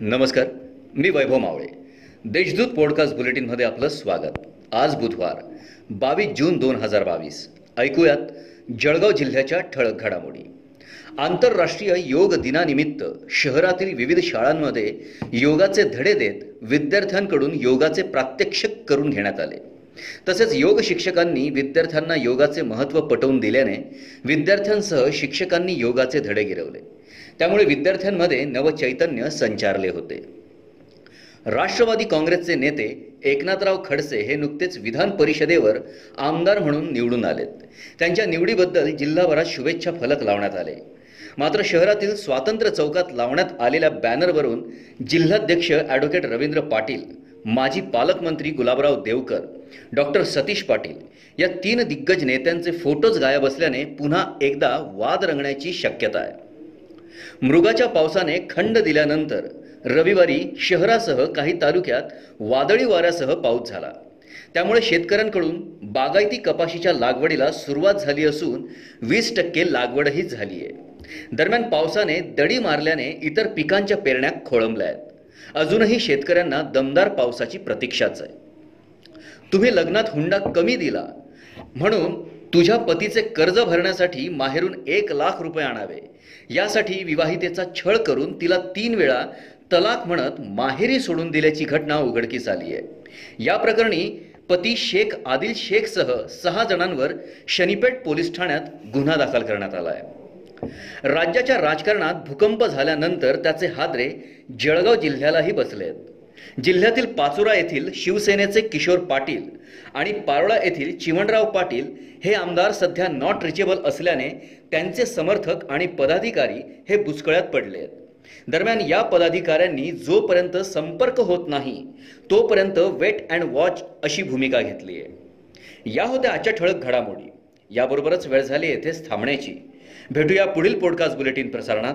नमस्कार मी वैभव मावळे. देशदूत पॉडकास्ट बुलेटिनमध्ये आपलं स्वागत. आज बुधवार बावीस जून दोन हजार बावीस. ऐकूयात जळगाव जिल्ह्याच्या ठळक घडामोडी. आंतरराष्ट्रीय योग दिनानिमित्त शहरातील विविध शाळांमध्ये योगाचे धडे देत विद्यार्थ्यांकडून योगाचे प्रात्यक्षिक करून घेण्यात आले. तसेच योग शिक्षकांनी विद्यार्थ्यांना योगाचे महत्त्व पटवून दिल्याने विद्यार्थ्यांसह शिक्षकांनी योगाचे धडे गिरवले. त्यामुळे विद्यार्थ्यांमध्ये नवचैतन्य संचारले होते. राष्ट्रवादी काँग्रेसचे नेते एकनाथराव खडसे हे नुकतेच विधान परिषदेवर आमदार म्हणून निवडून आलेत. त्यांच्या निवडीबद्दल जिल्हाभरात शुभेच्छा फलक लावण्यात आले. मात्र शहरातील स्वातंत्र्य चौकात लावण्यात आलेल्या बॅनरवरून जिल्हाध्यक्ष ॲडव्होकेट रवींद्र पाटील माजी पालकमंत्री गुलाबराव देवकर डॉक्टर सतीश पाटील या तीन दिग्गज नेत्यांचे फोटोज गायब असल्याने पुन्हा एकदा वाद रंगण्याची शक्यता आहे. मृगाच्या पावसाने खंड दिल्यानंतर रविवारी शहरासह काही तालुक्यात वादळी वाऱ्यासह पाऊस झाला. त्यामुळे शेतकऱ्यांकडून बागायती कपाशीच्या लागवडीला सुरुवात झाली असून वीस टक्के लागवडही झाली आहे दरम्यान पावसाने दडी मारल्याने इतर पिकांच्या पेरण्या खोळंबल्या आहेत. अजूनही शेतकऱ्यांना दमदार पावसाची प्रतीक्षाच आहे. तुम्ही लग्नात हुंडा कमी दिला. म्हणून तुझ्या पतीचे कर्ज भरण्यासाठी माहेरून एक लाख रुपये आणावे. यासाठी विवाहितेचा छळ करून तिला तीन वेळा तलाक म्हणत माहेरी सोडून दिल्याची घटना उघडकीस आली आहे या प्रकरणी पती शेख आदिल शेखसह सहा जणांवर शनीपेठ पोलीस ठाण्यात गुन्हा दाखल करण्यात आला आहे राज्याच्या राजकारणात भूकंप झाल्यानंतर त्याचे हादरे जळगाव जिल्ह्यालाही बसले आहेत जिल्ह्यातील पाचोरा येथील शिवसेनेचे किशोर पाटील आणि पारोळा येथील चिमणराव पाटील हे आमदार सध्या नॉट रिचेबल असल्याने त्यांचे समर्थक आणि पदाधिकारी हे बुचकळ्यात पडले. आहेत दरम्यान या पदाधिकाऱ्यांनी जोपर्यंत संपर्क होत नाही तोपर्यंत वेट अँड वॉच अशी भूमिका घेतली आहे. या होत्या आजच्या ठळक घडामोडी. याबरोबरच वेळ झाली येथेच थांबण्याची. भेटूया पुढील पॉडकास्ट बुलेटिन प्रसारणात.